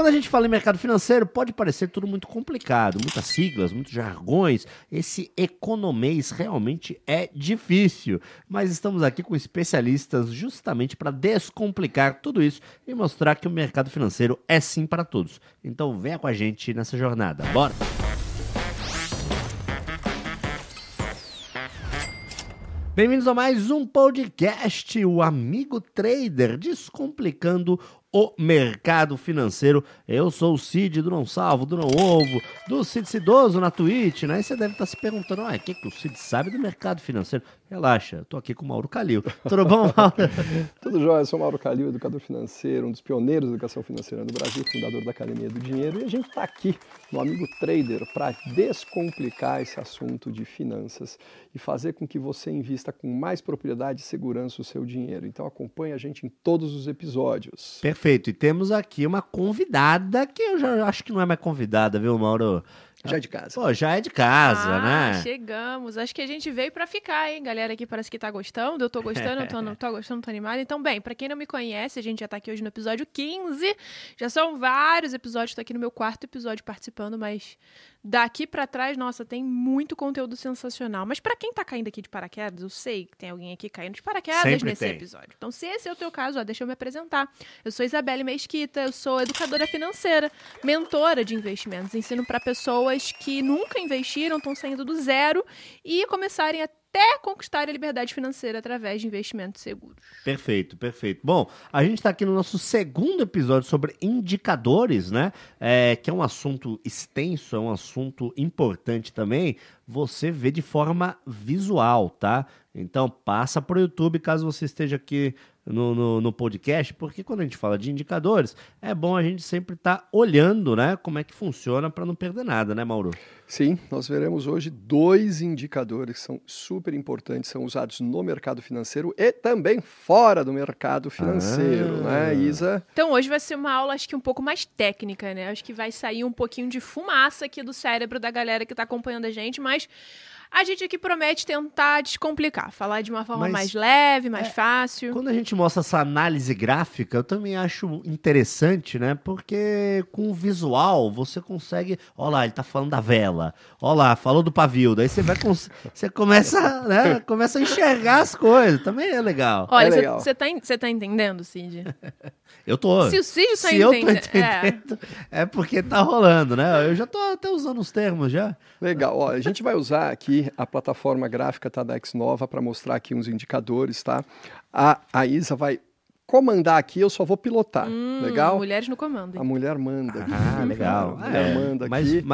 Quando a gente fala em mercado financeiro, pode parecer tudo muito complicado, muitas siglas, muitos jargões. Esse economês realmente é difícil, mas estamos aqui com especialistas justamente para descomplicar tudo isso e mostrar que o mercado financeiro é sim para todos. Então venha com a gente nessa jornada. Bora! Bem-vindos a mais um podcast, o Amigo Trader, descomplicando o mercado financeiro. Eu sou o Cid do Não Salvo, do Não Ovo, do Cid Cidoso na Twitch, né? E você deve estar se perguntando, ah, o que, que o Cid sabe do mercado financeiro? Relaxa, tô aqui com o Mauro Calil. Tudo bom, Mauro? Tudo jóia, eu sou o Mauro Calil, educador financeiro, um dos pioneiros da educação financeira no Brasil, fundador da Academia do Dinheiro, e a gente está aqui no Amigo Trader para descomplicar esse assunto de finanças e fazer com que você invista com mais propriedade e segurança o seu dinheiro. Então acompanhe a gente em todos os episódios. Perfeito, e temos aqui uma convidada que eu já acho que não é mais convidada, viu, Mauro? Já é de casa. Pô, já é de casa, ah, né? Chegamos. Acho que a gente veio para ficar, hein? Galera aqui parece que tá gostando. Eu tô gostando, eu tô, não tô gostando, tô animada. Então, bem, para quem não me conhece, a gente já tá aqui hoje no episódio 15. Já são vários episódios, tô aqui no meu quarto episódio participando, mas Daqui para trás, nossa, tem muito conteúdo sensacional. Mas para quem tá caindo aqui de paraquedas, eu sei que tem alguém aqui caindo de paraquedas Sempre nesse tem. episódio. Então, se esse é o teu caso, ó, deixa eu me apresentar. Eu sou Isabelle Mesquita, eu sou educadora financeira, mentora de investimentos. Ensino para pessoas que nunca investiram, estão saindo do zero e começarem a até conquistar a liberdade financeira através de investimentos seguros. Perfeito, perfeito. Bom, a gente está aqui no nosso segundo episódio sobre indicadores, né? É, que é um assunto extenso, é um assunto importante também. Você vê de forma visual, tá? Então passa para o YouTube caso você esteja aqui no, no, no, podcast, porque quando a gente fala de indicadores, é bom a gente sempre estar tá olhando né, como é que funciona para não perder nada, né, Mauro? Sim, nós veremos hoje dois indicadores que são super importantes, são usados no mercado financeiro e também fora do mercado financeiro, ah. né, Isa? Então hoje vai ser uma aula, acho que um pouco mais técnica, né? Acho que vai sair um pouquinho de fumaça aqui do cérebro da galera que está acompanhando a gente, mas a gente aqui promete tentar descomplicar, falar de uma forma Mas mais leve, mais é, fácil. Quando a gente mostra essa análise gráfica, eu também acho interessante, né? Porque com o visual você consegue. Olha lá, ele tá falando da vela. Olha lá, falou do pavio. Daí você vai. Você começa, né? começa a enxergar as coisas. Também é legal. Olha, você é tá, tá entendendo, Cid? Eu tô. Se o Cid tá Se entendendo. eu tô entendendo, é. é. porque tá rolando, né? Eu já tô até usando os termos já. Legal. Ó, a gente vai usar aqui a plataforma gráfica tá, da Nova para mostrar aqui uns indicadores, tá? A, a Isa vai comandar aqui, eu só vou pilotar. Hum, legal? Mulheres no comando. Hein? A mulher manda. Ah, legal. A mulher é, manda aqui.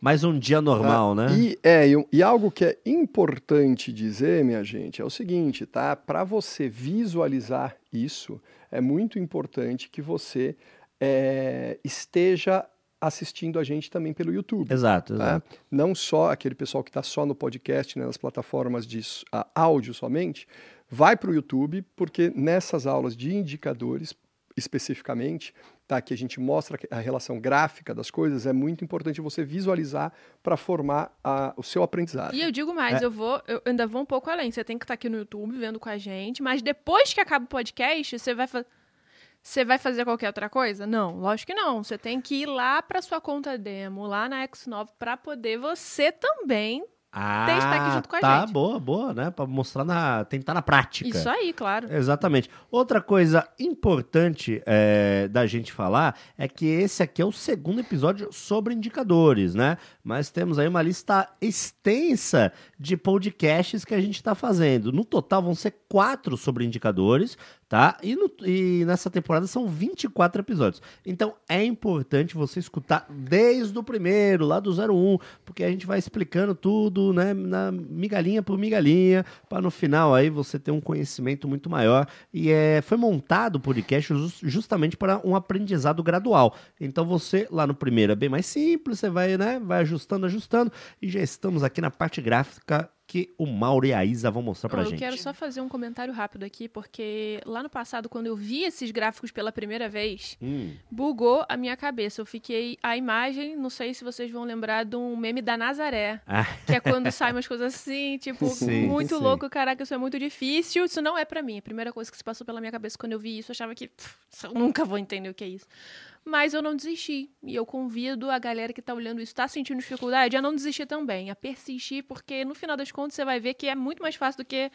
Mais, um dia normal, ah, né? E, é, e, e, algo que é importante dizer, minha gente, é o seguinte, tá? Para você visualizar isso, é muito importante que você é, esteja assistindo a gente também pelo YouTube. Exato, tá? exato. Não só aquele pessoal que está só no podcast, né, nas plataformas de uh, áudio somente, vai para o YouTube, porque nessas aulas de indicadores, especificamente, tá, que a gente mostra a relação gráfica das coisas, é muito importante você visualizar para formar a, o seu aprendizado. E eu digo mais, é. eu vou, eu ainda vou um pouco além. Você tem que estar tá aqui no YouTube vendo com a gente, mas depois que acaba o podcast, você vai fazer você vai fazer qualquer outra coisa? Não, lógico que não. Você tem que ir lá para sua conta demo, lá na X9, para poder você também ah, testar aqui junto com a tá, gente. boa, boa, né? Para mostrar na, tentar na prática. Isso aí, claro. Exatamente. Outra coisa importante é, da gente falar é que esse aqui é o segundo episódio sobre indicadores, né? Mas temos aí uma lista extensa de podcasts que a gente está fazendo. No total vão ser quatro sobre indicadores, tá? E, no, e, nessa temporada são 24 episódios. Então é importante você escutar desde o primeiro, lá do 01, porque a gente vai explicando tudo, né, na migalhinha por migalhinha, para no final aí você ter um conhecimento muito maior. E é, foi montado o podcast justamente para um aprendizado gradual. Então você lá no primeiro é bem mais simples, você vai, né, vai ajustando, ajustando, e já estamos aqui na parte gráfica que o Mauro e a Isa vão mostrar pra eu gente. Eu quero só fazer um comentário rápido aqui, porque lá no passado, quando eu vi esses gráficos pela primeira vez, hum. bugou a minha cabeça. Eu fiquei. A imagem, não sei se vocês vão lembrar de um meme da Nazaré. Ah. Que é quando saem umas coisas assim, tipo, sim, muito sim. louco, caraca, isso é muito difícil. Isso não é para mim. A primeira coisa que se passou pela minha cabeça quando eu vi isso, eu achava que pff, eu nunca vou entender o que é isso. Mas eu não desisti. E eu convido a galera que está olhando isso, está sentindo dificuldade, a não desistir também, a persistir, porque no final das contas você vai ver que é muito mais fácil do que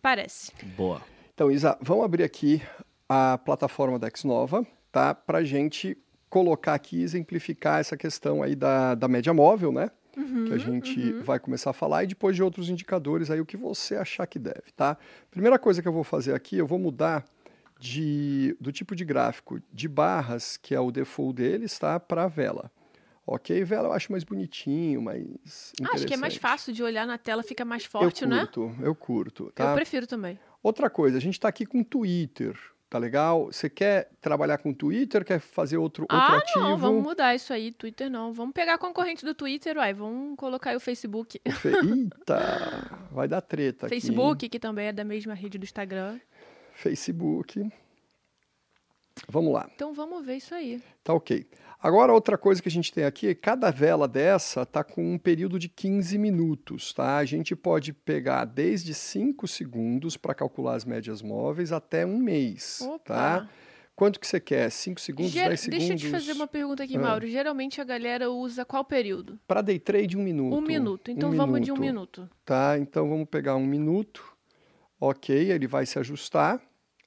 parece. Boa. Então, Isa, vamos abrir aqui a plataforma da Xnova, tá? Para gente colocar aqui, exemplificar essa questão aí da, da média móvel, né? Uhum, que a gente uhum. vai começar a falar e depois de outros indicadores aí o que você achar que deve, tá? Primeira coisa que eu vou fazer aqui, eu vou mudar de, do tipo de gráfico de barras, que é o default deles, tá? Para vela. Ok, vela eu acho mais bonitinho, mais Acho que é mais fácil de olhar na tela, fica mais forte, eu curto, né? Eu curto, tá? Eu prefiro também. Outra coisa, a gente está aqui com Twitter, tá legal? Você quer trabalhar com Twitter, quer fazer outro, outro ah, ativo? não, vamos mudar isso aí, Twitter não. Vamos pegar a concorrente do Twitter, uai, vamos colocar aí o Facebook. Eita, vai dar treta Facebook, aqui. que também é da mesma rede do Instagram. Facebook. Vamos lá. Então vamos ver isso aí. Tá ok. Agora, outra coisa que a gente tem aqui, cada vela dessa está com um período de 15 minutos, tá? A gente pode pegar desde 5 segundos para calcular as médias móveis até um mês, Opa. tá? Quanto que você quer? 5 segundos, 10 segundos? Deixa eu te fazer uma pergunta aqui, ah. Mauro. Geralmente a galera usa qual período? Para day trade, um minuto. Um minuto. Então um vamos minuto. de um minuto. Tá, então vamos pegar um minuto. Ok, ele vai se ajustar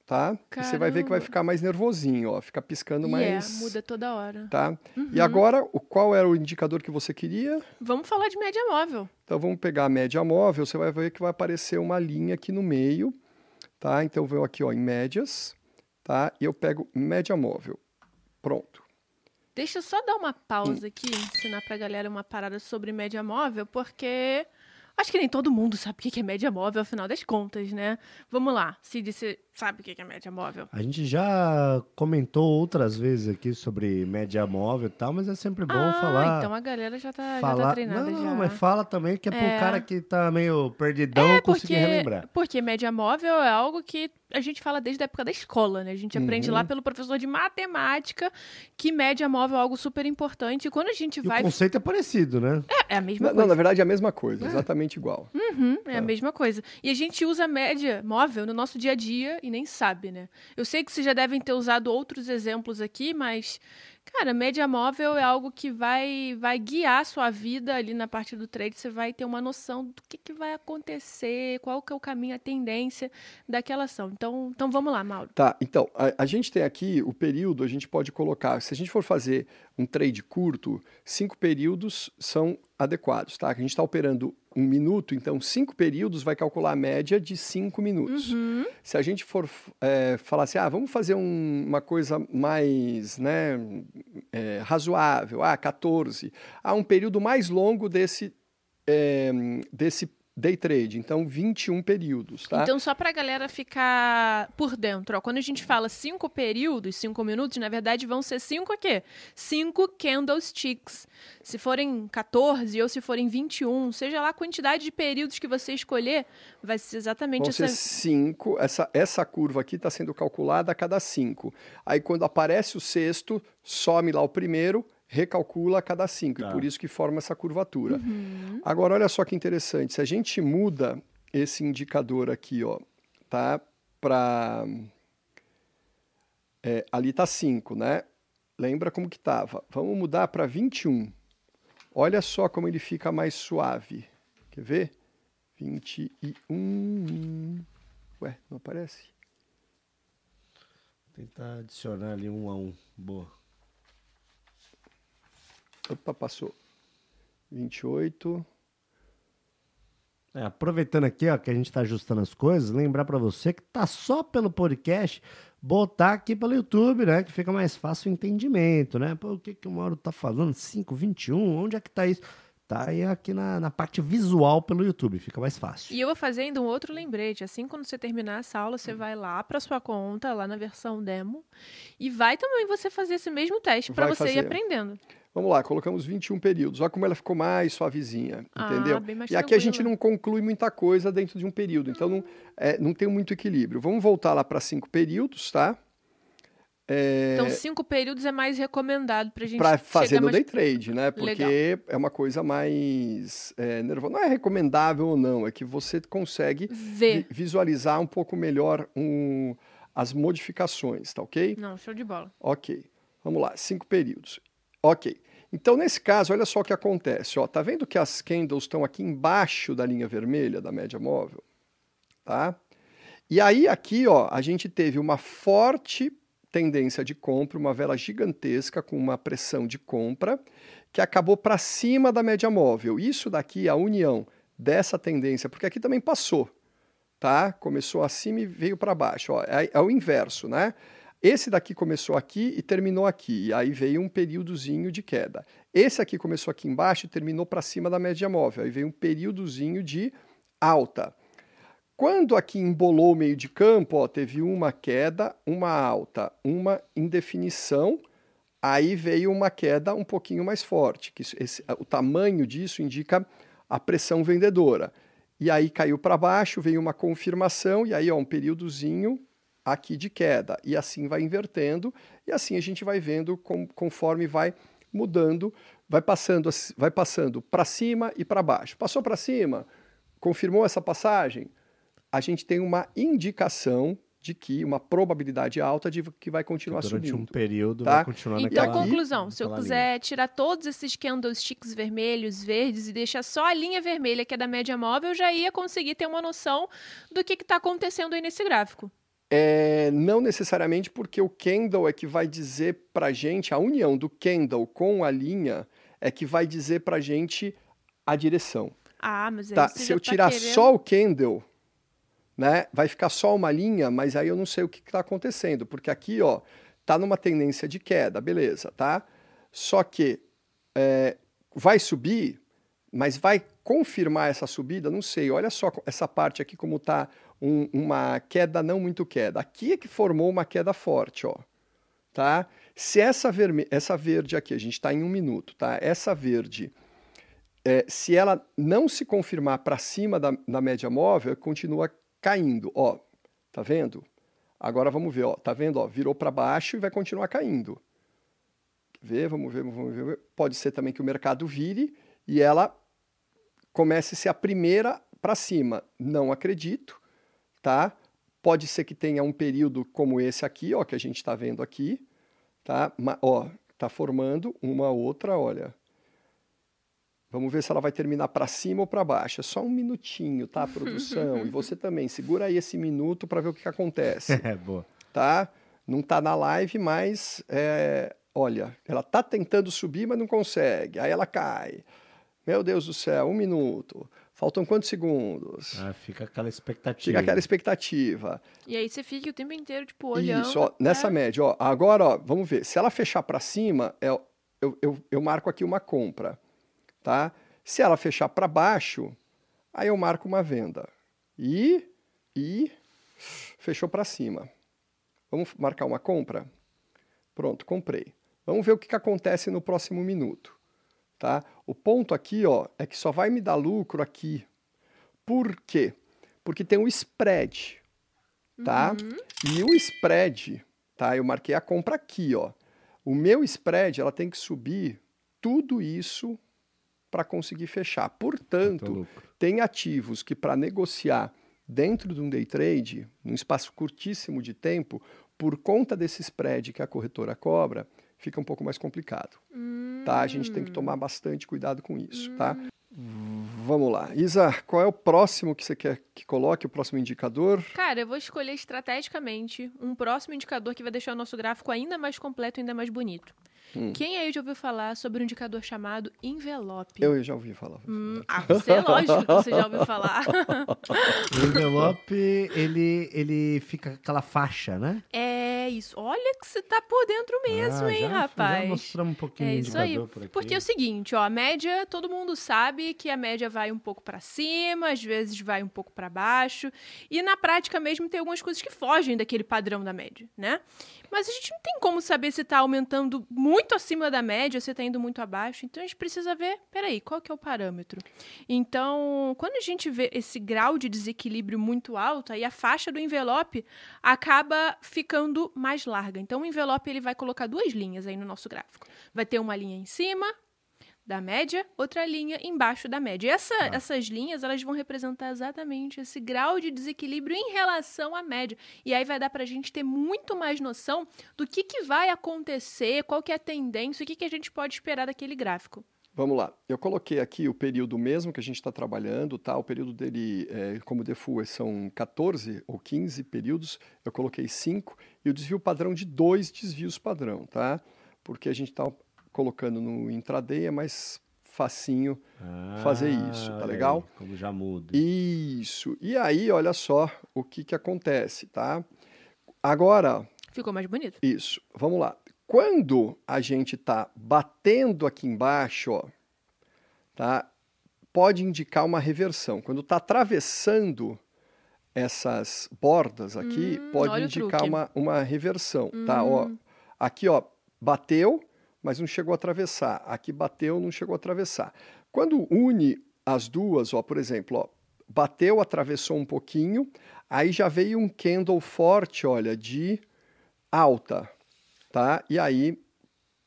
tá? E você vai ver que vai ficar mais nervosinho, ó, fica piscando yeah, mais. muda toda hora. Tá? Uhum. E agora, o, qual era o indicador que você queria? Vamos falar de média móvel. Então vamos pegar a média móvel, você vai ver que vai aparecer uma linha aqui no meio, tá? Então eu venho aqui, ó, em médias, tá? E eu pego média móvel. Pronto. Deixa eu só dar uma pausa hum. aqui, ensinar pra galera uma parada sobre média móvel, porque Acho que nem todo mundo sabe o que é média móvel, afinal das contas, né? Vamos lá, Cid, você sabe o que é média móvel? A gente já comentou outras vezes aqui sobre média móvel e tal, mas é sempre bom ah, falar. então a galera já tá, falar... já tá treinada Não, já. mas fala também que é, é pro cara que tá meio perdidão é conseguir relembrar. Porque média móvel é algo que a gente fala desde a época da escola, né? A gente aprende uhum. lá pelo professor de matemática que média móvel é algo super importante. E quando a gente e vai. O conceito é parecido, né? É, é a mesma não, coisa. Não, na verdade é a mesma coisa, é. exatamente igual. Uhum, é, é a mesma coisa. E a gente usa média móvel no nosso dia a dia e nem sabe, né? Eu sei que vocês já devem ter usado outros exemplos aqui, mas Cara, média móvel é algo que vai, vai guiar a sua vida ali na parte do trade. Você vai ter uma noção do que, que vai acontecer, qual que é o caminho, a tendência daquela ação. Então, então vamos lá, Mauro. Tá, então, a, a gente tem aqui o período, a gente pode colocar, se a gente for fazer um trade curto, cinco períodos são adequados, tá? A gente está operando um minuto, então cinco períodos vai calcular a média de cinco minutos. Uhum. Se a gente for é, falar assim, ah, vamos fazer um, uma coisa mais né, é, razoável, ah, 14, há um período mais longo desse, é, desse day trade, então 21 períodos, tá? Então, só para a galera ficar por dentro, ó, quando a gente fala cinco períodos, cinco minutos, na verdade vão ser cinco o quê? Cinco candlesticks. Se forem 14 ou se forem 21, seja lá a quantidade de períodos que você escolher, vai ser exatamente vão essa... ser cinco, essa, essa curva aqui está sendo calculada a cada cinco. Aí quando aparece o sexto, some lá o primeiro, recalcula a cada cinco, tá. e por isso que forma essa curvatura. Uhum. Agora, olha só que interessante, se a gente muda esse indicador aqui, ó, tá, para... É, ali está 5, né? Lembra como que estava? Vamos mudar para 21. Olha só como ele fica mais suave. Quer ver? 21. Ué, não aparece? Vou tentar adicionar ali um a um. Boa. Opa, passou. 28. É, aproveitando aqui, ó, que a gente está ajustando as coisas, lembrar para você que tá só pelo podcast, botar aqui pelo YouTube, né? Que fica mais fácil o entendimento, né? Pô, o que, que o Mauro tá falando? 521, onde é que tá isso? Tá aí aqui na, na parte visual pelo YouTube, fica mais fácil. E eu vou fazendo um outro lembrete. Assim, quando você terminar essa aula, você vai lá para sua conta, lá na versão demo, e vai também você fazer esse mesmo teste para você fazer. ir aprendendo. Vamos lá, colocamos 21 períodos. Olha como ela ficou mais suavezinha, ah, entendeu? e aqui a gente não conclui muita coisa dentro de um período, então não, é, não tem muito equilíbrio. Vamos voltar lá para cinco períodos, tá? É... Então, cinco períodos é mais recomendado para a gente Para fazer no mais... day trade, né? Porque Legal. é uma coisa mais é, nervosa. Não é recomendável ou não, é que você consegue vi visualizar um pouco melhor um, as modificações, tá ok? Não, show de bola. Ok. Vamos lá, cinco períodos. Ok. Então, nesse caso, olha só o que acontece. Ó, tá vendo que as candles estão aqui embaixo da linha vermelha da média móvel? Tá? E aí, aqui, ó, a gente teve uma forte tendência de compra, uma vela gigantesca com uma pressão de compra, que acabou para cima da média móvel. Isso daqui, a união dessa tendência, porque aqui também passou, tá? Começou acima e veio para baixo. Ó, é, é o inverso, né? Esse daqui começou aqui e terminou aqui, e aí veio um períodozinho de queda. Esse aqui começou aqui embaixo e terminou para cima da média móvel, aí veio um períodozinho de alta. Quando aqui embolou o meio de campo, ó, teve uma queda, uma alta, uma indefinição, aí veio uma queda um pouquinho mais forte, que esse, o tamanho disso indica a pressão vendedora. E aí caiu para baixo, veio uma confirmação, e aí ó, um períodozinho aqui de queda. E assim vai invertendo, e assim a gente vai vendo com, conforme vai mudando, vai passando, vai passando para cima e para baixo. Passou para cima, confirmou essa passagem, a gente tem uma indicação de que uma probabilidade alta de que vai continuar Durante subindo. um período tá? vai continuar Então, naquela... conclusão, se eu quiser linha. tirar todos esses candlesticks vermelhos, verdes e deixar só a linha vermelha, que é da média móvel, eu já ia conseguir ter uma noção do que está acontecendo aí nesse gráfico. É, não necessariamente porque o candle é que vai dizer para gente, a união do candle com a linha é que vai dizer para gente a direção. Ah, mas aí Tá? Se eu tá tirar querendo... só o candle, né, vai ficar só uma linha, mas aí eu não sei o que está acontecendo, porque aqui, ó, tá numa tendência de queda, beleza, tá? Só que é, vai subir, mas vai confirmar essa subida? Não sei. Olha só essa parte aqui como tá um- uma queda não muito queda. Aqui é que formou uma queda forte, ó, tá? Se essa, verme essa verde aqui, a gente está em um minuto, tá? Essa verde é, se ela não se confirmar para cima da, da média móvel, continua caindo. Ó, tá vendo? Agora vamos ver, ó, tá vendo? Ó, virou para baixo e vai continuar caindo. Ver? Vamos ver, vamos ver. Pode ser também que o mercado vire e ela comece a ser a primeira para cima. Não acredito, tá? Pode ser que tenha um período como esse aqui, ó, que a gente está vendo aqui, tá? Ma- ó, tá formando uma outra, olha. Vamos ver se ela vai terminar para cima ou para baixo. É só um minutinho, tá, produção? e você também, segura aí esse minuto para ver o que, que acontece, É, boa. tá? Não tá na live, mas é, olha, ela tá tentando subir, mas não consegue. Aí ela cai. Meu Deus do céu, um minuto. Faltam quantos segundos? Ah, fica aquela expectativa. Fica aquela expectativa. E aí você fica o tempo inteiro, tipo, olhando. Isso, ó, nessa média, ó. Agora, ó, vamos ver. Se ela fechar para cima, é, eu, eu, eu marco aqui uma compra, tá? Se ela fechar para baixo, aí eu marco uma venda. E, e fechou para cima. Vamos marcar uma compra? Pronto, comprei. Vamos ver o que, que acontece no próximo minuto, tá? O ponto aqui, ó, é que só vai me dar lucro aqui. Por quê? Porque tem um spread, tá? E o spread, tá? Eu marquei a compra aqui, ó. O meu spread, ela tem que subir tudo isso para conseguir fechar. Portanto, louco. tem ativos que para negociar dentro de um day trade, num espaço curtíssimo de tempo, por conta desse spread que a corretora cobra, fica um pouco mais complicado. Tá? A gente tem que tomar bastante cuidado com isso, tá? Vamos lá. Isa, qual é o próximo que você quer que coloque, o próximo indicador? Cara, eu vou escolher estrategicamente um próximo indicador que vai deixar o nosso gráfico ainda mais completo, ainda mais bonito. Hum. Quem aí já ouviu falar sobre um indicador chamado envelope? Eu já ouvi falar. Hum, ah, você, é lógico que você já ouviu falar. O envelope, ele, ele fica com aquela faixa, né? é isso. Olha que você tá por dentro mesmo, Ah, hein, já- rapaz? Já mostramos um pouquinho É isso aí. por aqui. Porque é o seguinte, ó, a média, todo mundo sabe que a média vai um pouco para cima, às vezes vai um pouco para baixo, e na prática mesmo tem algumas coisas que fogem daquele padrão da média, né? Mas a gente não tem como saber se está aumentando muito acima da média, se está indo muito abaixo. Então a gente precisa ver, peraí, qual que é o parâmetro? Então, quando a gente vê esse grau de desequilíbrio muito alto, aí a faixa do envelope acaba ficando mais larga. Então o envelope ele vai colocar duas linhas aí no nosso gráfico. Vai ter uma linha em cima, da média, outra linha embaixo da média. E essa, ah. essas linhas, elas vão representar exatamente esse grau de desequilíbrio em relação à média. E aí vai dar para a gente ter muito mais noção do que, que vai acontecer, qual que é a tendência, o que, que a gente pode esperar daquele gráfico. Vamos lá. Eu coloquei aqui o período mesmo que a gente está trabalhando, tá? O período dele, é, como default, são 14 ou 15 períodos. Eu coloquei 5 e o desvio padrão de dois desvios padrão, tá? Porque a gente está colocando no intraday é mais facinho ah, fazer isso, tá legal? Aí, como já muda. Isso. E aí, olha só o que que acontece, tá? Agora... Ficou mais bonito. Isso. Vamos lá. Quando a gente está batendo aqui embaixo, ó, tá? Pode indicar uma reversão. Quando está atravessando essas bordas aqui, hum, pode indicar uma, uma reversão, hum. tá? Ó, aqui, ó, bateu, mas não chegou a atravessar. Aqui bateu, não chegou a atravessar. Quando une as duas, ó, por exemplo, ó, bateu, atravessou um pouquinho, aí já veio um candle forte, olha, de alta, tá? E aí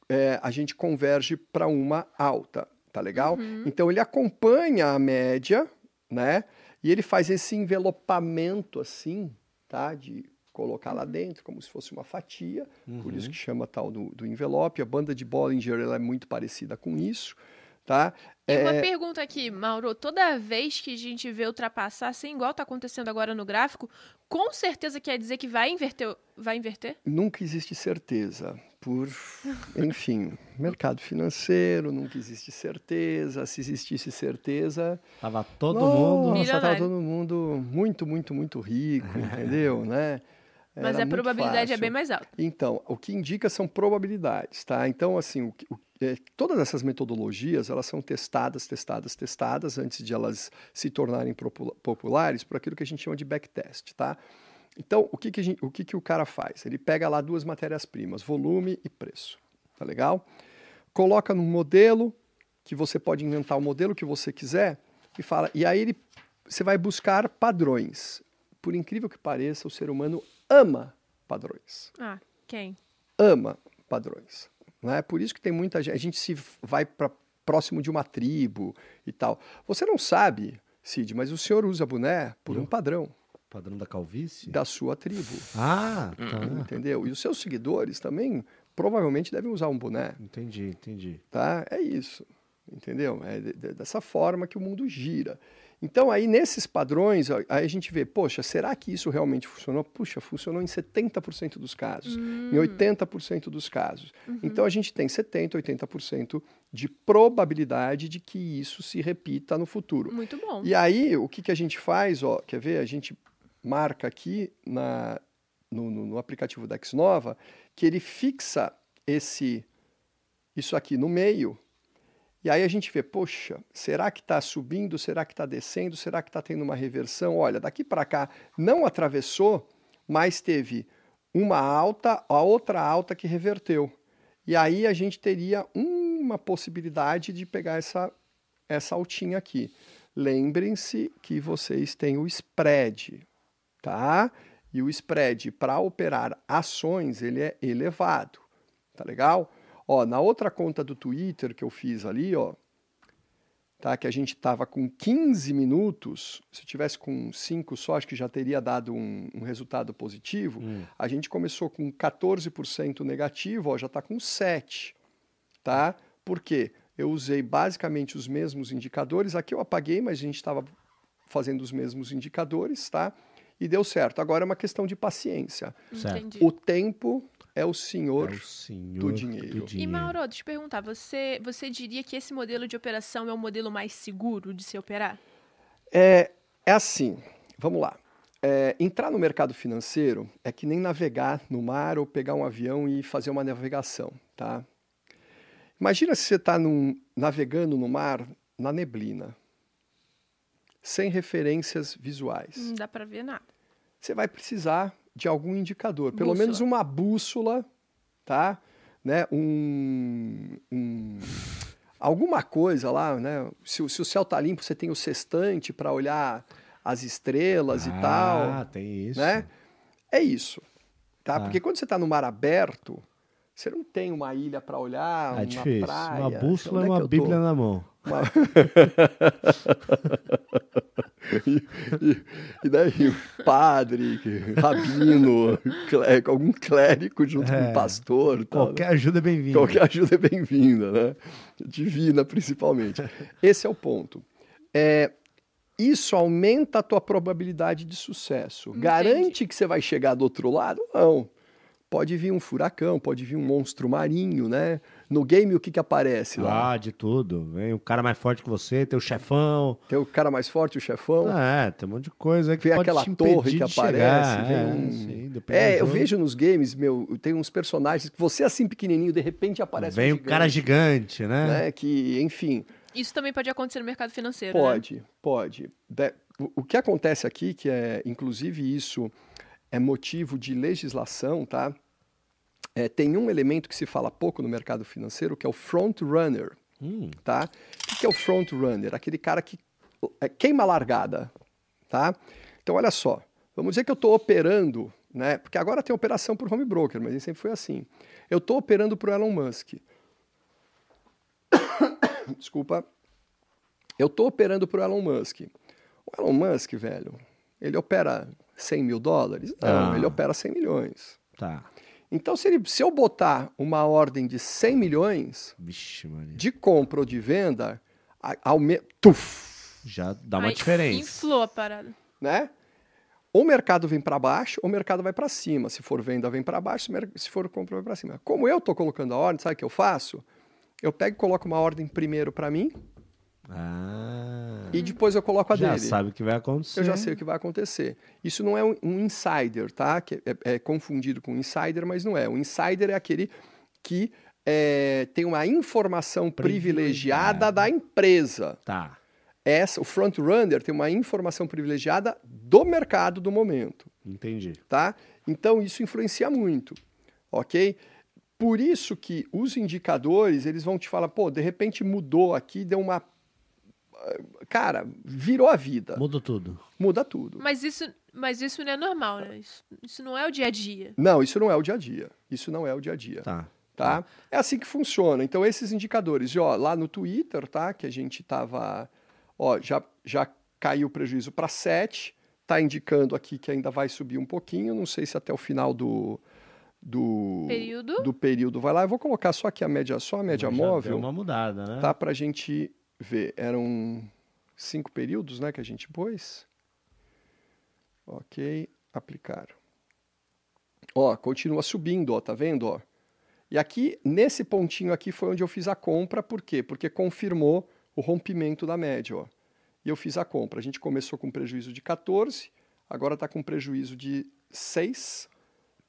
é, a gente converge para uma alta, tá legal? Uhum. Então ele acompanha a média, né? E ele faz esse envelopamento assim, tá? De colocar lá dentro, como se fosse uma fatia, uhum. por isso uhum. que chama tal do, do envelope. A banda de Bollinger ela é muito parecida com isso, tá? E é... uma pergunta aqui, Mauro, toda vez que a gente vê ultrapassar, assim, igual está acontecendo agora no gráfico, com certeza quer dizer que vai inverter? Vai inverter? Nunca existe certeza. Por, enfim, mercado financeiro, nunca existe certeza. Se existisse certeza. Tava todo mundo. Nossa, tava todo mundo muito, muito, muito rico, entendeu? né? Mas a probabilidade fácil. é bem mais alta. Então, o que indica são probabilidades, tá? Então, assim, o, o, é, todas essas metodologias, elas são testadas, testadas, testadas, antes de elas se tornarem populares, por aquilo que a gente chama de backtest, tá? Então, o que, que, gente, o, que, que o cara faz? Ele pega lá duas matérias-primas, volume e preço, tá legal? Coloca num modelo, que você pode inventar o modelo que você quiser, e fala, e aí ele, você vai buscar padrões. Por incrível que pareça, o ser humano ama padrões. Ah, quem? Ama padrões. Não é por isso que tem muita gente, a gente se vai para próximo de uma tribo e tal. Você não sabe, Cid, mas o senhor usa boné por um padrão. Padrão da calvície? Da sua tribo. Ah, tá. Entendeu? E os seus seguidores também provavelmente devem usar um boné. Entendi, entendi. Tá? É isso. Entendeu? É dessa forma que o mundo gira. Então, aí nesses padrões, aí a gente vê, poxa, será que isso realmente funcionou? Puxa, funcionou em 70% dos casos, hum. em 80% dos casos. Uhum. Então, a gente tem 70%, 80% de probabilidade de que isso se repita no futuro. Muito bom. E aí, o que, que a gente faz? Ó, quer ver? A gente marca aqui na, no, no, no aplicativo da Xnova que ele fixa esse isso aqui no meio e aí a gente vê, poxa, será que está subindo? Será que está descendo? Será que está tendo uma reversão? Olha, daqui para cá não atravessou, mas teve uma alta, a outra alta que reverteu. E aí a gente teria uma possibilidade de pegar essa, essa altinha aqui. Lembrem-se que vocês têm o spread, tá? E o spread para operar ações, ele é elevado, tá legal? Ó, na outra conta do Twitter que eu fiz ali, ó, tá, que a gente estava com 15 minutos, se tivesse com 5 só, acho que já teria dado um, um resultado positivo. Hum. A gente começou com 14% negativo, ó, já está com 7%. Tá? Por quê? Eu usei basicamente os mesmos indicadores. Aqui eu apaguei, mas a gente estava fazendo os mesmos indicadores, tá? E deu certo. Agora é uma questão de paciência. Certo. O tempo é o senhor, é o senhor do, dinheiro. do, dinheiro. E Mauro, deixa eu te perguntar, você, você diria que esse modelo de operação é o modelo mais seguro de se operar? É, é assim, vamos lá. É, entrar no mercado financeiro é que nem navegar no mar ou pegar um avião e fazer uma navegação, tá? Imagina se você está navegando no mar na neblina, sem referências visuais. Não dá para ver nada. Você vai precisar de algum indicador, pelo bússola. menos uma bússola, tá? Né? Um, um, alguma coisa lá, né? Se, se o céu tá limpo, você tem o sextante para olhar as estrelas ah, e tal. Ah, tem isso. Né? É isso, tá? Ah. Porque quando você está no mar aberto, Você não tem uma ilha para olhar, É uma difícil. praia. Uma bússola e é uma que eu tô? bíblia na mão. Uma- e, e- e daí padre, rabino, clé- algum clérigo junto com É. um pastor. e tal, né? Qualquer ajuda é bem-vinda. Qualquer ajuda é bem-vinda, né? Divina, principalmente. Esse é o ponto. É, isso aumenta a tua probabilidade de sucesso. Entendi. Garante que você vai chegar do outro lado? Não. Pode vir um furacão, pode vir um monstro marinho, né? No game, o que que aparece lá? Ah, de tudo. Vem o cara mais forte que você, tem o chefão. Tem o cara mais forte, o chefão. É, tem um monte de coisa que Vem pode aquela torre que aparece, chegar. vem é, um- sim, É, eu vejo nos games, meu, tem uns personagens que você assim pequenininho, de repente aparece Vem um o cara gigante, né? né? Que, enfim, Isso também pode acontecer no mercado financeiro. né? Pode, pode. De- o- o que acontece aqui, que é, inclusive, isso é motivo de legislação, tá? É, tem um elemento que se fala pouco no mercado financeiro, que é o front runner, Hum, tá? O que é o front runner? Aquele cara que é, queima a largada, tá? Então, olha só, vamos dizer que eu estou operando, né? Porque agora tem operação por home broker, mas sempre foi assim. Eu estou operando para o Elon Musk. Desculpa. Eu estou operando para o Elon Musk. O Elon Musk, velho, ele opera 100 mil dólares? Não, Ah. ele opera 100 milhões. tá. Então, se, ele- se eu botar uma ordem de 100 milhões Vixe, de compra ou de venda. Tuf, Já dá uma Aí diferença. Inflou a parada. né? O mercado vem para baixo, o mercado vai para cima. Se for venda, vem para baixo, se for compra, vai para cima. Como eu estou colocando a ordem, sabe o que eu faço? Eu pego e coloco uma ordem primeiro para mim Ah. e depois eu coloco a já dele. sabe o que vai acontecer. Eu já sei o que vai acontecer. Isso não é um, um insider, tá? Que é, é confundido com insider, mas não é. O insider é aquele que é, tem uma informação privilegiada Privilegiada. da empresa. Tá. Essa, o front runner tem uma informação privilegiada do mercado do momento, Entendi. tá? Então isso influencia muito, ok? Por isso que os indicadores eles vão te falar, pô, de repente mudou aqui, deu uma, cara, virou a vida, Muda tudo. muda tudo. Mas isso, mas isso não é normal, né? Isso, isso não é o dia a dia. Não, isso não é o dia a dia. Isso não é o dia a dia. Tá. Tá? É assim que funciona. Então, esses indicadores, e, ó, lá no Twitter, tá? Que a gente tava. Ó, já, já caiu o prejuízo para 7. Tá indicando aqui que ainda vai subir um pouquinho. Não sei se até o final do. Do Período? do período vai lá. Eu vou colocar só aqui a média, só a média Mas já móvel, Deu uma mudada, né? tá? Pra gente ver. Eram cinco períodos, né? Que a gente pôs. Ok, aplicar. Ó, continua subindo, ó, tá vendo, ó? E aqui, nesse pontinho aqui foi onde eu fiz a compra, por quê? Porque confirmou o rompimento da média, ó. E eu fiz a compra. A gente começou com prejuízo de 14, agora está com prejuízo de 6,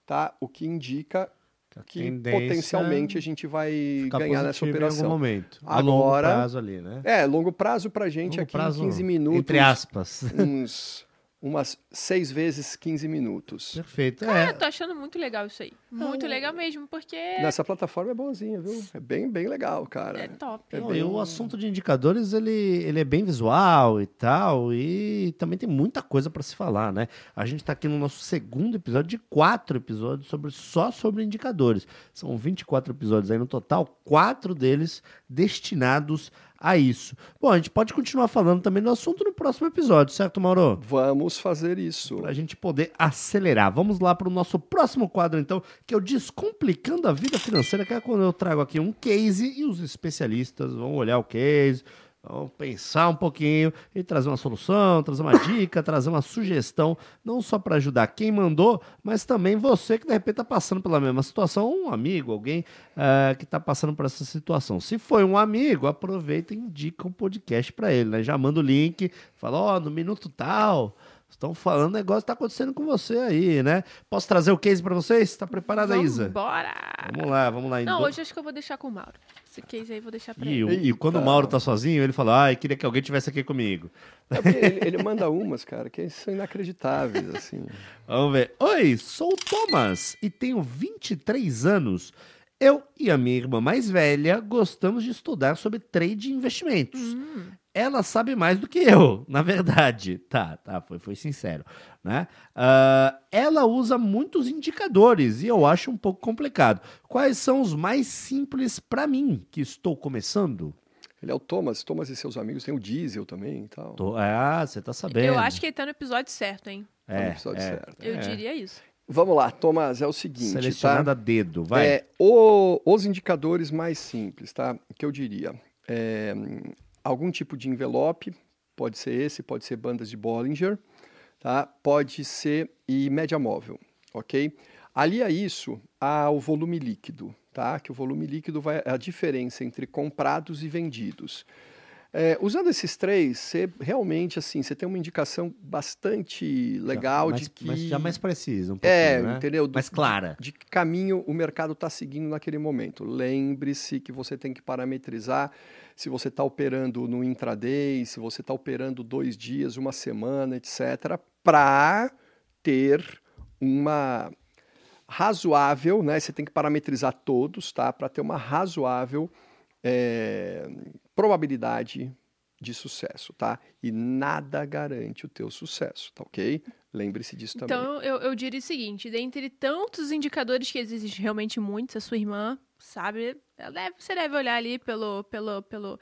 tá? O que indica A que potencialmente a gente vai ganhar nessa positivo Em algum operação. momento. A longo Agora- prazo ali, né? É, longo prazo pra gente Longo aqui, prazo, 15 minutos. Entre aspas. uns umas seis vezes 15 minutos. Perfeito. Cara, É, eu tô achando muito legal isso aí. Muito legal mesmo, porque Nessa plataforma é bonzinha, viu? É bem, bem legal, cara. é top. É Não, bem- e o assunto de indicadores, ele, ele é bem visual e tal, e também tem muita coisa para se falar, né? A gente está aqui no nosso segundo episódio de quatro episódios sobre, só sobre indicadores. São 24 episódios aí no total, quatro deles destinados a isso. Bom, a gente pode continuar falando também do assunto no próximo episódio, certo, Mauro? Vamos fazer isso. Para a gente poder acelerar. Vamos lá para o nosso próximo quadro, então, que é o Descomplicando a Vida Financeira, que é quando eu trago aqui um case e os especialistas vão olhar o case, vão pensar um pouquinho e trazer uma solução, trazer uma dica, trazer uma sugestão, não só para ajudar quem mandou, mas também você que de repente está passando pela mesma situação, um amigo, alguém eh, que está passando por essa situação. Se foi um amigo, aproveita e indica um podcast para ele, né? Já manda o link, fala, ó, no minuto tal. Estão falando negócio que tá acontecendo com você aí, né? Posso trazer o case para vocês? Tá preparada, Isa? Bora! Vamos lá, vamos lá. Não, Indo- hoje acho que eu vou deixar com o Mauro. Esse case aí vou deixar pra E, ele. e quando o Eita. Mauro tá sozinho, ele fala, ai, queria que alguém tivesse aqui comigo. É porque ele, ele manda umas, cara, que são inacreditáveis, assim. Vamos ver. Oi, sou o Thomas e tenho 23 anos. Eu e a minha irmã mais velha gostamos de estudar sobre trade e investimentos. Hum, ela sabe mais do que eu, na verdade. Tá, tá, foi, foi sincero, né? Uh, ela usa muitos indicadores e eu acho um pouco complicado. Quais são os mais simples para mim, que estou começando? Ele é o Thomas, Thomas e seus amigos, tem o Diesel também e tal. Tô, ah, você tá sabendo. Eu acho que ele tá no episódio certo, hein? É, tá no episódio é, certo. Eu é. diria isso. Vamos lá, Thomas, é o seguinte. Selecionado tá? a dedo, vai. É, o, os indicadores mais simples, tá? Que eu diria. É, algum tipo de envelope, pode ser esse, pode ser bandas de Bollinger, tá? Pode ser e média móvel, ok? Ali a isso, há o volume líquido, tá? Que o volume líquido vai a diferença entre comprados e vendidos. É, usando esses três, você realmente assim, você tem uma indicação bastante legal mais, de que mas já mais precisa, um é, né? entendeu? mais clara. De que caminho o mercado está seguindo naquele momento. Lembre-se que você tem que parametrizar se você está operando no intraday, se você está operando dois dias, uma semana, etc., para ter uma razoável, né? Você tem que parametrizar todos, tá? Para ter uma razoável é, probabilidade de sucesso, tá? E nada garante o teu sucesso, tá ok? Lembre-se disso também. Então, eu, eu diria o seguinte, dentre tantos indicadores que existem realmente muitos, a sua irmã sabe, deve, você deve olhar ali pelo, pelo, pelo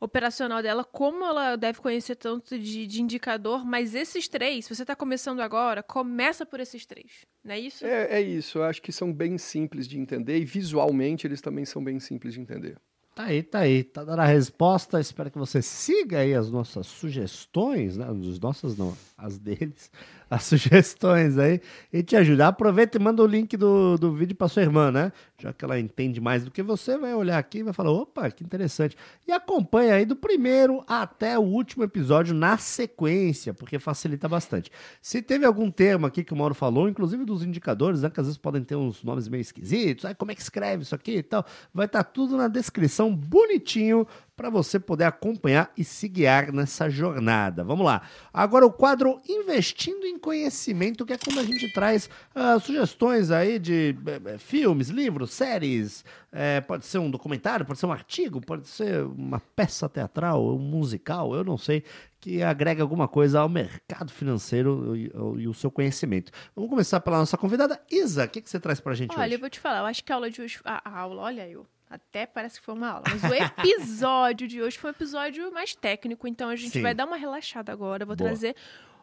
operacional dela, como ela deve conhecer tanto de, de indicador, mas esses três, se você está começando agora, começa por esses três, não é isso? É, é isso, eu acho que são bem simples de entender e visualmente eles também são bem simples de entender. Tá aí, tá aí. Tá dando a resposta. Espero que você siga aí as nossas sugestões, né? As nossas não, as deles as sugestões aí e te ajudar. Aproveita e manda o link do, do vídeo para sua irmã, né? Já que ela entende mais do que você, vai olhar aqui e vai falar: opa, que interessante. E acompanha aí do primeiro até o último episódio na sequência, porque facilita bastante. Se teve algum termo aqui que o Mauro falou, inclusive dos indicadores, né? Que às vezes podem ter uns nomes meio esquisitos, aí como é que escreve isso aqui e tal, vai estar tá tudo na descrição bonitinho para você poder acompanhar e se guiar nessa jornada. Vamos lá. Agora o quadro Investindo em Conhecimento, que é quando a gente traz uh, sugestões aí de uh, filmes, livros, séries, uh, pode ser um documentário, pode ser um artigo, pode ser uma peça teatral, um musical, eu não sei, que agrega alguma coisa ao mercado financeiro e, e, o seu conhecimento. Vamos começar pela nossa convidada. Isa, o que, que você traz para a gente olha, hoje? Olha, eu vou te falar, eu acho que a aula de hoje... A, a aula, olha eu até parece que foi uma aula. Mas o episódio de hoje foi um episódio mais técnico, então a gente Sim. vai dar uma relaxada agora. Eu vou Boa. trazer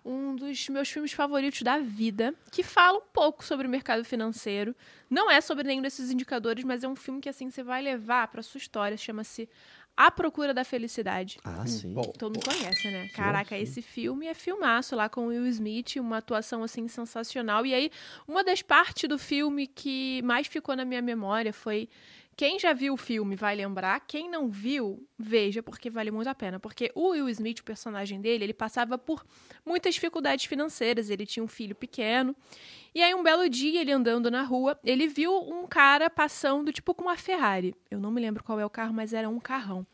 um dos meus filmes favoritos da vida, que fala um pouco sobre o mercado financeiro. Não é sobre nenhum desses indicadores, mas é um filme que assim você vai levar para sua história. Chama-se A Procura da Felicidade. Ah, sim. Bom, Todo mundo conhece, né? Caraca, sim. esse filme é filmaço lá com o Will Smith, uma atuação assim sensacional. E aí, uma das partes do filme que mais ficou na minha memória foi quem já viu o filme vai lembrar, quem não viu, veja, porque vale muito a pena. Porque o Will Smith, o personagem dele, ele passava por muitas dificuldades financeiras. Ele tinha um filho pequeno. E aí, um belo dia, ele andando na rua, ele viu um cara passando, tipo, com uma Ferrari. Eu não me lembro qual é o carro, mas era um carrão.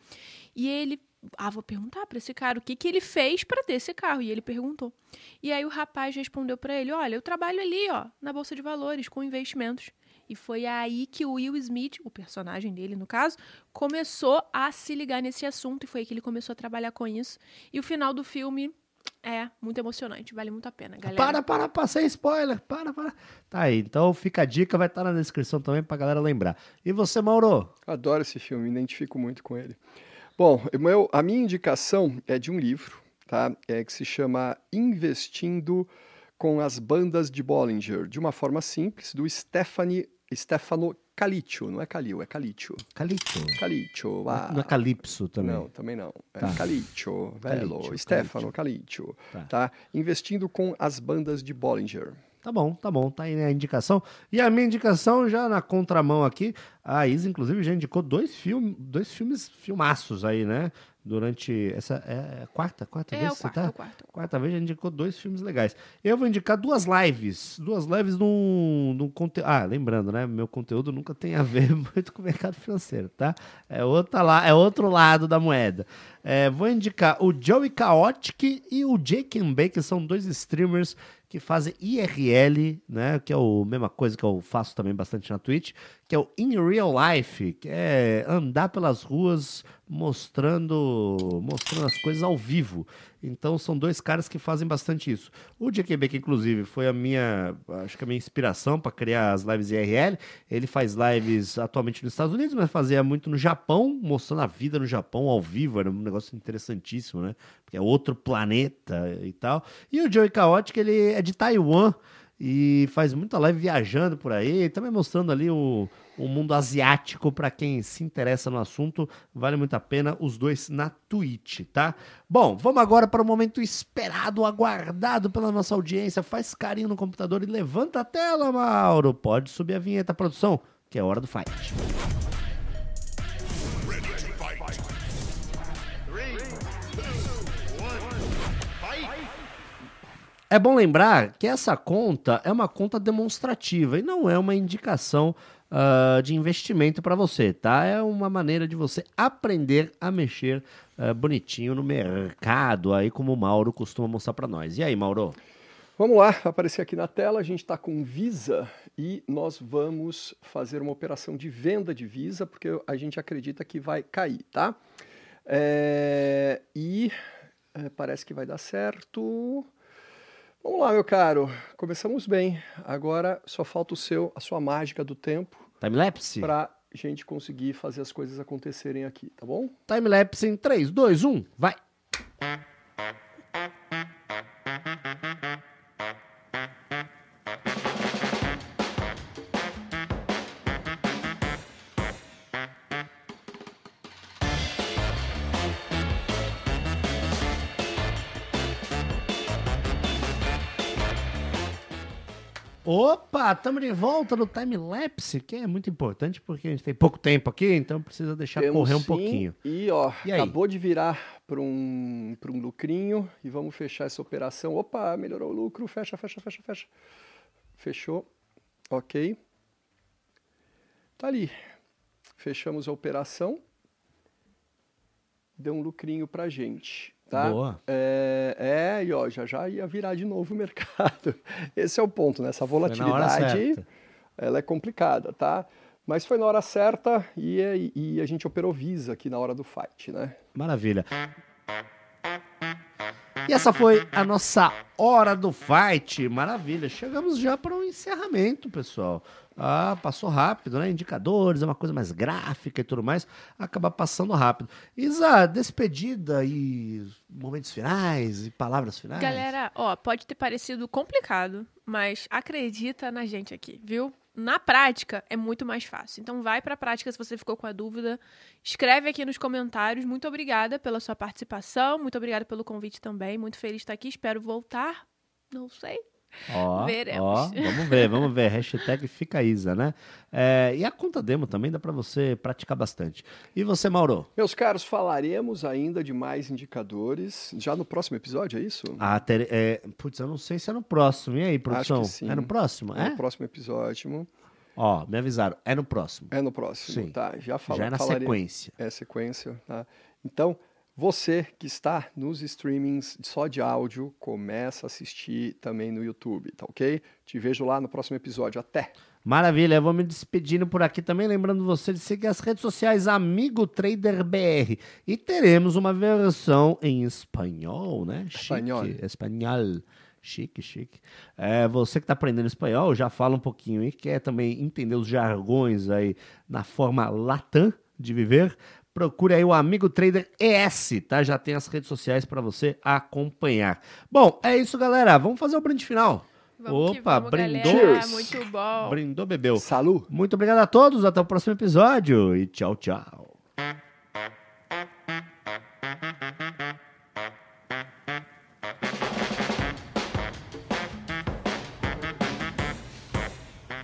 E ele ah, vou perguntar para esse cara o que, que ele fez para ter esse carro. E ele perguntou. E aí o rapaz respondeu para ele: Olha, eu trabalho ali, ó, na bolsa de valores com investimentos. E foi aí que o Will Smith, o personagem dele no caso, começou a se ligar nesse assunto e foi aí que ele começou a trabalhar com isso. E o final do filme é muito emocionante, vale muito a pena, galera. Para, para, passei spoiler, para, para. Tá aí, então fica a dica, vai estar na descrição também pra galera lembrar. E você, Mauro? Adoro esse filme, me identifico muito com ele. Bom, meu, a minha indicação é de um livro, tá? É que se chama Investindo com as bandas de Bollinger, de uma forma simples, do Stephanie Stefano Caliccio, não é Calil, é Caliccio. Caliccio. Caliccio. Ah, não é Calypso também? Não, também não. É tá. Caliccio, velho, Stefano Caliccio. Tá. tá. Investindo com as bandas de Bollinger. Tá bom, tá bom, tá aí a indicação. E a minha indicação, já na contramão aqui, a Isa, inclusive, já indicou dois, filmes, dois filmes filmaços aí, né? Durante essa. É a quarta, quarta é, vez que você tá? Quarta. quarta vez já indicou dois filmes legais. Eu vou indicar duas lives. Duas lives num, num conteúdo. Ah, lembrando, né? Meu conteúdo nunca tem a ver muito com o mercado financeiro, tá? É, outra lá, é outro lado da moeda. É, vou indicar o Joey Chaotic e o Jake Mbe, que são dois streamers que fazem IRL, né? Que é a mesma coisa que eu faço também bastante na Twitch, que é o In Real Life, que é andar pelas ruas mostrando, mostrando as coisas ao vivo. Então são dois caras que fazem bastante isso. O JQB, que inclusive foi a minha, acho que a minha inspiração para criar as lives IRL, ele faz lives atualmente nos Estados Unidos, mas fazia muito no Japão, mostrando a vida no Japão ao vivo, era um negócio interessantíssimo, né? Porque é outro planeta e tal. E o Joey Chaotic, ele é de Taiwan, e faz muita live viajando por aí, também mostrando ali o, o mundo asiático para quem se interessa no assunto. Vale muito a pena os dois na Twitch, tá? Bom, vamos agora para o momento esperado, aguardado pela nossa audiência. Faz carinho no computador e levanta a tela, Mauro. Pode subir a vinheta, produção, que é hora do fight. É bom lembrar que essa conta é uma conta demonstrativa e não é uma indicação uh, de investimento para você, tá? É uma maneira de você aprender a mexer uh, bonitinho no mercado, aí como o Mauro costuma mostrar para nós. E aí, Mauro? Vamos lá, aparecer aqui na tela, a gente está com Visa e nós vamos fazer uma operação de venda de Visa, porque a gente acredita que vai cair, tá? É, e é, parece que vai dar certo. Vamos lá, meu caro. Começamos bem. Agora só falta o seu, a sua mágica do tempo. Timelapse? Pra gente conseguir fazer as coisas acontecerem aqui, tá bom? Timelapse em 3, 2, 1, vai! Estamos de volta no time-lapse, que é muito importante porque a gente tem pouco tempo aqui, então precisa deixar Temos correr um sim, pouquinho. E ó, E acabou de virar para um, pra um lucrinho e vamos fechar essa operação. Opa, melhorou o lucro, fecha, fecha, fecha, fecha. Fechou, ok. Tá ali. Fechamos a operação. Deu um lucrinho pra gente. Tá? Boa. É, é, e ó, já já ia virar de novo o mercado. Esse é o ponto, né? Essa volatilidade ela é complicada, tá? Mas foi na hora certa e, e a gente operou Visa aqui na hora do fight, né? Maravilha. E essa foi a nossa hora do fight. Maravilha. Chegamos já para um encerramento, pessoal. Ah, passou rápido, né? Indicadores, é uma coisa mais gráfica e tudo mais. Acaba passando rápido. Isa, despedida e momentos finais e palavras finais. Galera, ó, pode ter parecido complicado, mas acredita na gente aqui, viu? Na prática é muito mais fácil. Então vai pra prática se você ficou com a dúvida. Escreve aqui nos comentários. Muito obrigada pela sua participação, muito obrigada pelo convite também. Muito feliz de estar aqui. Espero voltar. Não sei. Ó, Veremos. ó, vamos ver, vamos ver. Hashtag fica Isa, né? É, e a conta demo também dá para você praticar bastante. E você, Mauro? Meus caros, falaremos ainda de mais indicadores já no próximo episódio, é isso? Ah, ter, é, putz, eu não sei se é no próximo. E aí, produção? sim. É no próximo? É? No próximo episódio. Ó, me avisaram. É no próximo. É no próximo, Sim. tá? Já fala, Já é na falaremos. sequência. É sequência, tá? Então, você que está nos streamings só de áudio, começa a assistir também no YouTube, tá ok? Te vejo lá no próximo episódio. Até! Maravilha, eu vou me despedindo por aqui também, lembrando você de seguir as redes sociais Amigo Trader BR. E teremos uma versão em espanhol, né? Chique, Espanhol. Espanhol. Chique, chique. É, você que está aprendendo espanhol, já fala um pouquinho e quer também entender os jargões aí na forma latam de viver, procure aí o Amigo Trader ES, tá? Já tem as redes sociais para você acompanhar. Bom, é isso, galera. Vamos fazer o brinde final. Vamos Opa, vamos, brindou. galera. Cheers. Muito bom. Brindou, bebeu. Salu! Muito obrigado a todos, até o próximo episódio e tchau, tchau.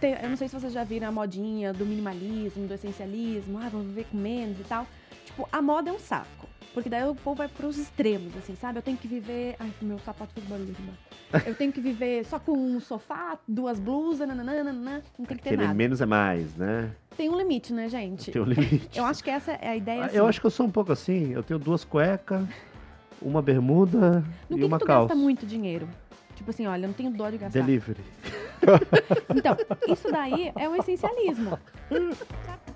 Eu não sei se vocês já viram a modinha do minimalismo, do essencialismo, ah, vamos viver com menos e tal. Tipo, a moda é um saco. Porque daí o povo vai pros extremos, assim, sabe? Eu tenho que viver. Ai, meu sapato fez barulho aqui embaixo. Eu tenho que viver só com um sofá, duas blusas, nananã, nananã, não tem que ter Aquele nada. menos é mais, né? Tem um limite, né, gente? Tem um limite. Eu acho que essa é a ideia. Assim. Eu acho que eu sou um pouco assim. Eu tenho duas cuecas, uma bermuda No e que, uma que tu calça. gasta muito dinheiro? Tipo assim, olha, eu não tenho dó de gastar. Delivery. Então, isso daí é o essencialismo.